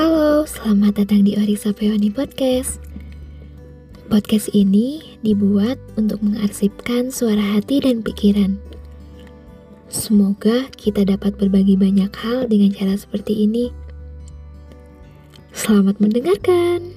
Halo, selamat datang di Orisa Peoni Podcast. Podcast ini dibuat untuk mengarsipkan suara hati dan pikiran. Semoga kita dapat berbagi banyak hal dengan cara seperti ini. Selamat mendengarkan.